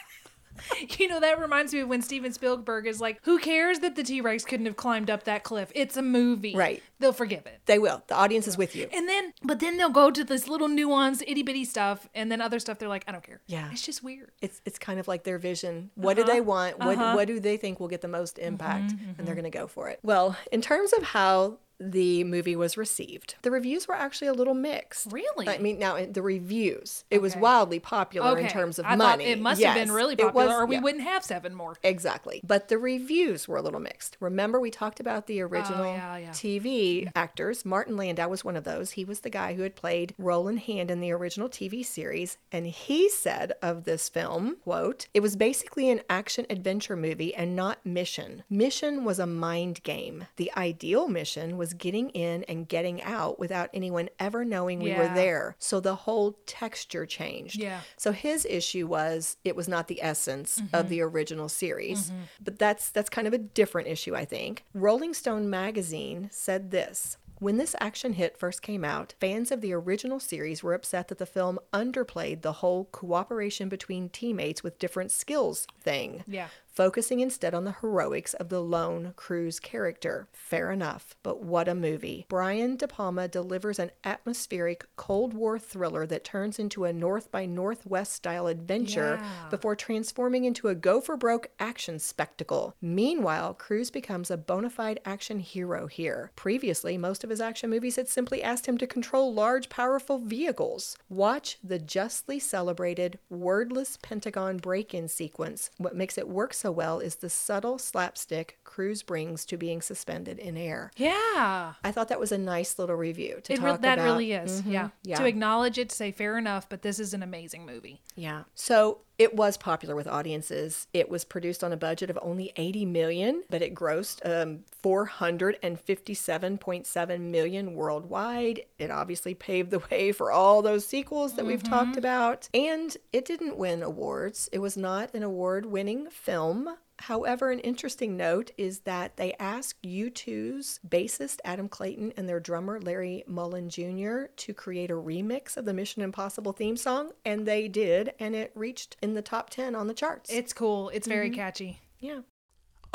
You know, that reminds me of when Steven Spielberg is like, who cares that the T Rex couldn't have climbed up that cliff? It's a movie. Right. They'll forgive it. They will. The audience is with you. And then, but then they'll go to this little nuanced itty bitty stuff, and then other stuff they're like, I don't care. Yeah. It's just weird. It's it's kind of like their vision. What Uh-huh. do they want? What Uh-huh. what do they think will get the most impact? Mhm, And they're going to go for it. Well, in terms of how the movie was received, the reviews were actually a little mixed. Really? I mean, now the reviews, it was wildly popular in terms of I money. it must have been really popular, was- or we yeah. wouldn't have seven more. Exactly. But the reviews were a little mixed. Remember, we talked about the original Oh, yeah, yeah. TV actors. Martin Landau was one of those. He was the guy who had played Rollin Hand in the original TV series. And he said of this film, quote, it was basically an action adventure movie and not mission. Mission was a mind game. The ideal mission was getting in and getting out without anyone ever knowing we were there. So the whole texture changed. Yeah. So his issue was it was not the essence of Mhm. the original series. Mhm. But that's that's kind of a different issue, I think. Rolling Stone magazine said this. When this action hit first came out, fans of the original series were upset that the film underplayed the whole cooperation between teammates with different skills thing Yeah. Focusing instead on the heroics of the lone Cruise character. Fair enough, but what a movie. Brian De Palma delivers an atmospheric Cold War thriller that turns into a North by Northwest style adventure Yeah. before transforming into a go for broke action spectacle. Meanwhile, Cruise becomes a bona fide action hero here. Previously, most of his action movies had simply asked him to control large, powerful vehicles. Watch the justly celebrated wordless Pentagon break in sequence. What makes it work so well is the subtle slapstick Cruise brings to being suspended in air. Yeah. I thought that was a nice little review to It re- that about. really is. Mhm, Yeah. yeah. To acknowledge it, to say fair enough, but this is an amazing movie. Yeah. So it was popular with audiences. It was produced on a budget of only 80 million, but it grossed um, 457.7 million worldwide. It obviously paved the way for all those sequels that we've talked about. And it didn't win awards. It was not an award winning film. However, an interesting note is that they asked U2's bassist Adam Clayton and their drummer Larry Mullen Jr. to create a remix of the Mission Impossible theme song, and they did, and it reached in the top 10 on the charts. It's cool. It's very Mhm. catchy. Yeah.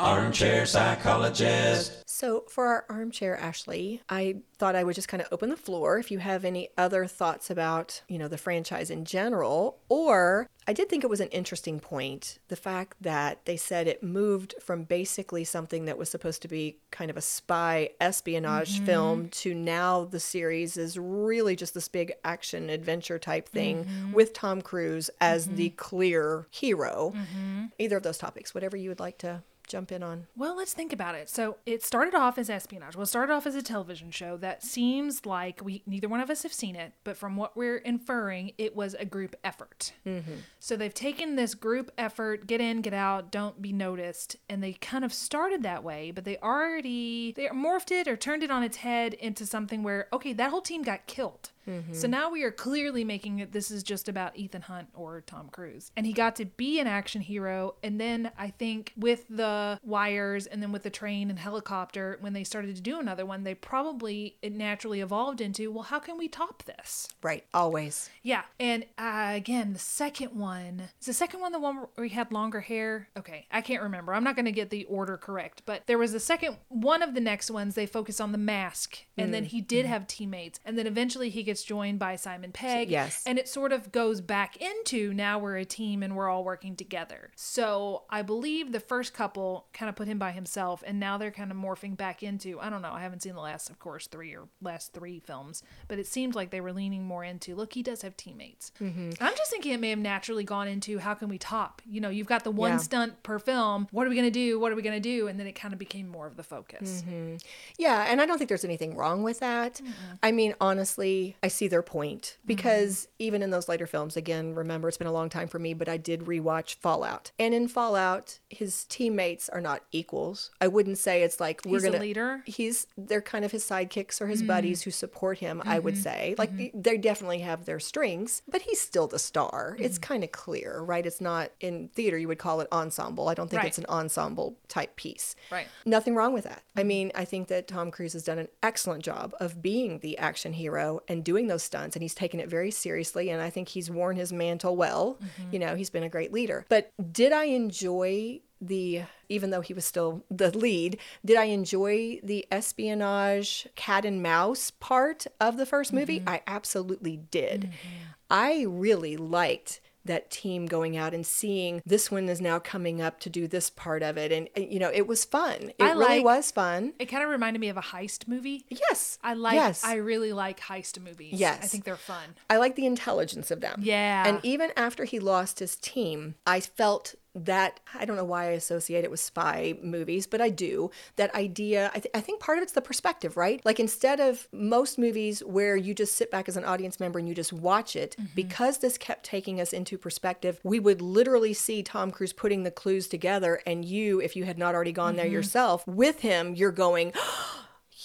Armchair psychologist. So, for our armchair, Ashley, I thought I would just kind of open the floor if you have any other thoughts about, you know, the franchise in general. Or I did think it was an interesting point the fact that they said it moved from basically something that was supposed to be kind of a spy espionage Mhm. film to now the series is really just this big action adventure type thing Mhm. with Tom Cruise as the Mhm. clear hero. Mhm. Either of those topics, whatever you would like to jump in on. Well, let's think about it. So it started off as espionage. Well, it started off as a television show that seems like we neither one of us have seen it, but from what we're inferring, it was a group effort. Mm-hmm. So they've taken this group effort, get in, get out, don't be noticed, and they kind of started that way, but they already they morphed it or turned it on its head into something where okay, that whole team got killed. Mhm. So now we are clearly making it this is just about Ethan Hunt or Tom Cruise. And he got to be an action hero and then I think with the wires and then with the train and helicopter when they started to do another one, they probably it naturally evolved into, well, how can we top this? Right, always. Yeah, and uh, again, the second one is the second one the one where he had longer hair. Okay, I can't remember. I'm not going to get the order correct, but there was the second one of the next ones. They focused on the mask, and then Mm, he did have teammates, and then eventually he gets joined by Simon Pegg. Yes. and it sort of goes back into now we're a team and we're all working together. So I believe the first couple kind of put him by himself, and now they're kind of morphing back into I don't know. I haven't seen the last, of course, three or last three films, but it seemed like they were leaning more into look, he does have teammates. Mhm. I'm just thinking it may have naturally gone into how can we top? You know, you've got the one Yeah. stunt per film. What are we going to do? What are we going to do? And then it kind of became more of the focus. Mhm. Yeah, and I don't think there's anything wrong with that. I mean, honestly, I see their point because even in those later films, again, remember it's been a long time for me, but I did rewatch Fallout. And in Fallout, his teammates are not equals. I wouldn't say it's like we're He's gonna leader? He's they're kind of his sidekicks or his Mm. buddies who support him, I would Mhm. say. Like they definitely have their strings, but he's still the star. It's Mm. kind of clear, right? It's not in theater you would call it ensemble. I don't think Right. it's an ensemble type piece. Right. Nothing wrong with that. I mean, I think that Tom Cruise has done an excellent job of being the action hero and doing those stunts, and he's taken it very seriously. And I think he's worn his mantle well. Mm-hmm. You know, he's been a great leader. But did I enjoy the, even though he was still the lead, did I enjoy the espionage cat and mouse part of the 1st movie? Mm-hmm. I absolutely did. Mm-hmm. I really liked that team going out and seeing this one is now coming up to do this part of it and and, you know it was fun it I really like- was fun It kind of reminded me of a heist movie. Yes. I like Yes. I really like heist movies. Yes. I think they're fun. I like the intelligence of them. Yeah. And even after he lost his team, I felt that I don't know why I associate it with spy movies, but I do. That idea, I, th- I think part of it's the perspective, right? Like instead of most movies where you just sit back as an audience member and you just watch it, because this kept taking us into perspective, we would literally see Tom Cruise putting the clues together, and you, if you had not already gone there Mhm. yourself, with him, you're going,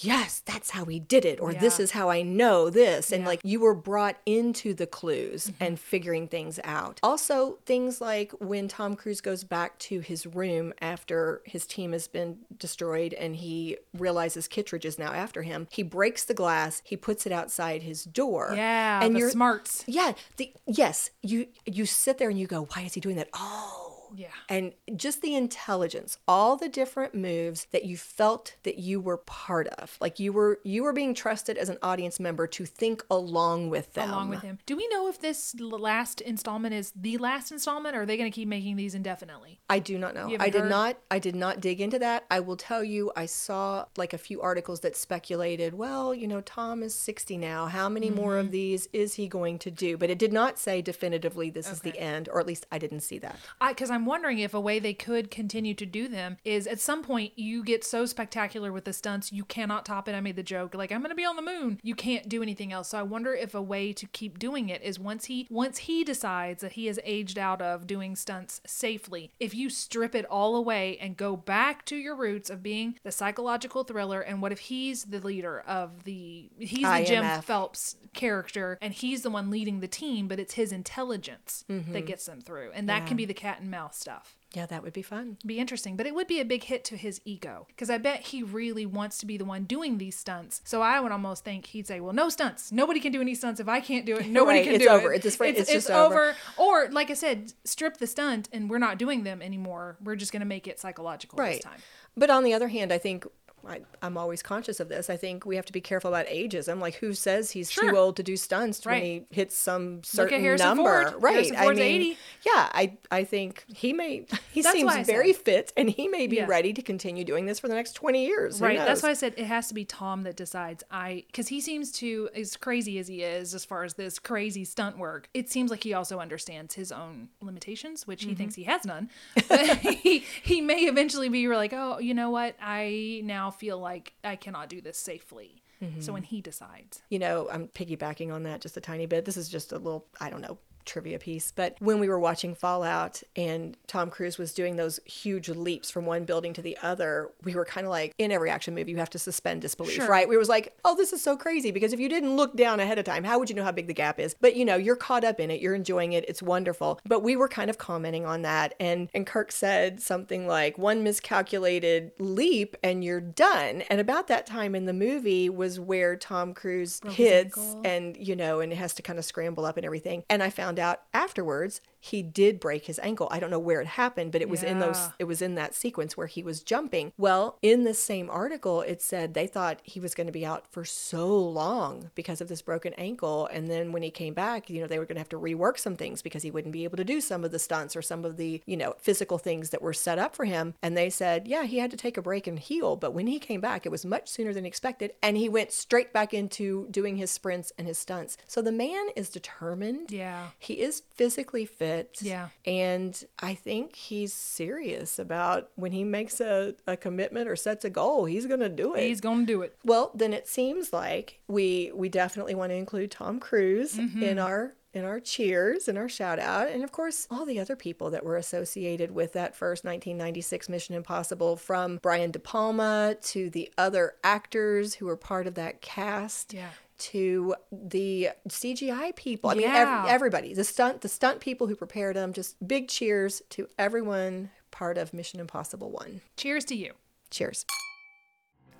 yes, that's how he did it, or this is how I know this. And like you were brought into the clues mm-hmm. and figuring things out. Also, things like when Tom Cruise goes back to his room after his team has been destroyed and he realizes Kittredge is now after him, he breaks the glass, he puts it outside his door. Yeah, and the you're smarts. Yeah, the yes, you you sit there and you go, why is he doing that? Oh, Yeah. and just the intelligence all the different moves that you felt that you were part of like you were you were being trusted as an audience member to think along with them Along with him. Do we know if this last installment is the last installment or are they going to keep making these indefinitely? I do not know. I haven't did not I did not dig into that. I will tell you I saw like a few articles that speculated, well, you know, Tom is 60 now. How many more Mm-hmm. of these is he going to do? But it did not say definitively this is the end or at least I didn't see that. I Because I'm wondering if a way they could continue to do them is at some point you get so spectacular with the stunts you cannot top it. I made the joke like I'm going to be on the moon. You can't do anything else. So I wonder if a way to keep doing it is once he once he decides that he has aged out of doing stunts safely. If you strip it all away and go back to your roots of being the psychological thriller, and what if he's the leader of the he's the Jim Phelps character and he's the one leading the team, but it's his intelligence that Mhm. gets them through, and that Yeah. can be the cat and mouse stuff. Yeah, that would be fun. Be interesting, but it would be a big hit to his ego because I bet he really wants to be the one doing these stunts. So I would almost think he'd say, "Well, no stunts. Nobody can do any stunts if I can't do it. Nobody Right, can it's do over. it. It's just fr- it's just over." Or like I said, strip the stunt and we're not doing them anymore. We're just going to make it psychological right. this time. But on the other hand, I think I, I'm always conscious of this. I think we have to be careful about ageism. Like, who says he's Sure. too old to do stunts Right. when he hits some certain number? Ford. Right. I mean, 80. yeah, I I think he may. He That's seems very said- fit, and he may be Yeah. ready to continue doing this for the next 20 years. Who Right. That's why I said it has to be Tom that decides. I because he seems to as crazy as he is as far as this crazy stunt work. It seems like he also understands his own limitations, which he Mhm. thinks he has none. But he he may eventually be like, oh, you know what? I now feel like I cannot do this safely. So Mhm. when he decides, you know, I'm piggybacking on that just a tiny bit. This is just a little, I don't know, trivia piece. But when we were watching Fallout and Tom Cruise was doing those huge leaps from one building to the other, we were kind of like, in every action movie, you have to suspend disbelief, Sure. right? We was like, oh, this is so crazy because if you didn't look down ahead of time, how would you know how big the gap is? But you know, you're caught up in it, you're enjoying it, it's wonderful. But we were kind of commenting on that, and and Kirk said something like, one miscalculated leap and you're done. And about that time in the movie was where Tom Cruise Broke hits and you know and it has to kind of scramble up and everything and i found out afterwards he did break his ankle. I don't know where it happened but it was in those it was in that sequence where he was jumping. Well in the same article it said they thought he was going to be out for so long because of this broken ankle. And then when he came back you know they were going to have to rework some things because he wouldn't be able to do some of the stunts or some of the you know physical things that were set up for him. And they said yeah he had to take a break and heal. But when he came back it was much sooner than expected and he went straight back into doing his sprints and his stunts. So the man is determined. Yeah, he is physically fit it. Yeah. And I think he's serious about when he makes a, a commitment or sets a goal, he's going to do it. He's going to do it. Well, then it seems like we we definitely want to include Tom Cruise Mhm. in our in our cheers and our shout out and of course all the other people that were associated with that first 1996 Mission Impossible from Brian De Palma to the other actors who were part of that cast Yeah. To the CGI people. I mean ev- everybody, the stunt the stunt people who prepared them, just big cheers to everyone part of Mission Impossible 1. Cheers to you. Cheers.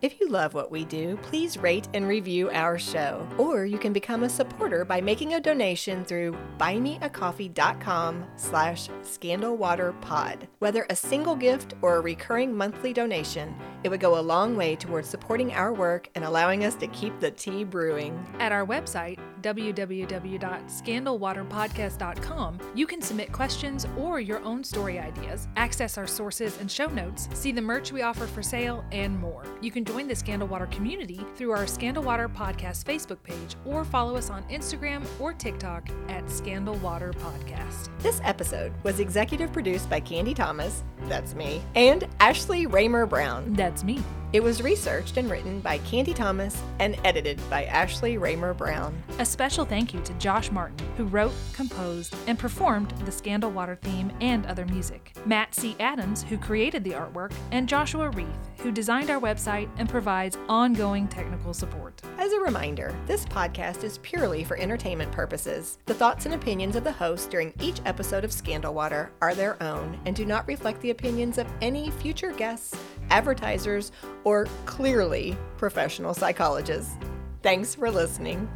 If you love what we do, please rate and review our show. Or you can become a supporter by making a donation through buymeacoffee.com slash scandalwaterpod. Whether a single gift or a recurring monthly donation, it would go a long way towards supporting our work and allowing us to keep the tea brewing. At our website, www.scandalwaterpodcast.com, you can submit questions or your own story ideas, access our sources and show notes, see the merch we offer for sale, and more. You can join the Scandal Water community through our Scandal Water Podcast Facebook page or follow us on Instagram or TikTok at Scandal Water Podcast. This episode was executive produced by Candy Thomas, that's me, and Ashley Raymer Brown, that's me. It was researched and written by Candy Thomas and edited by Ashley Raymer Brown. A special thank you to Josh Martin, who wrote, composed, and performed the Scandal Water theme and other music, Matt C. Adams, who created the artwork, and Joshua Reith, who designed our website and provides ongoing technical support. As a reminder, this podcast is purely for entertainment purposes. The thoughts and opinions of the host during each episode of Scandal Water are their own and do not reflect the opinions of any future guests, advertisers, or clearly professional psychologists. Thanks for listening.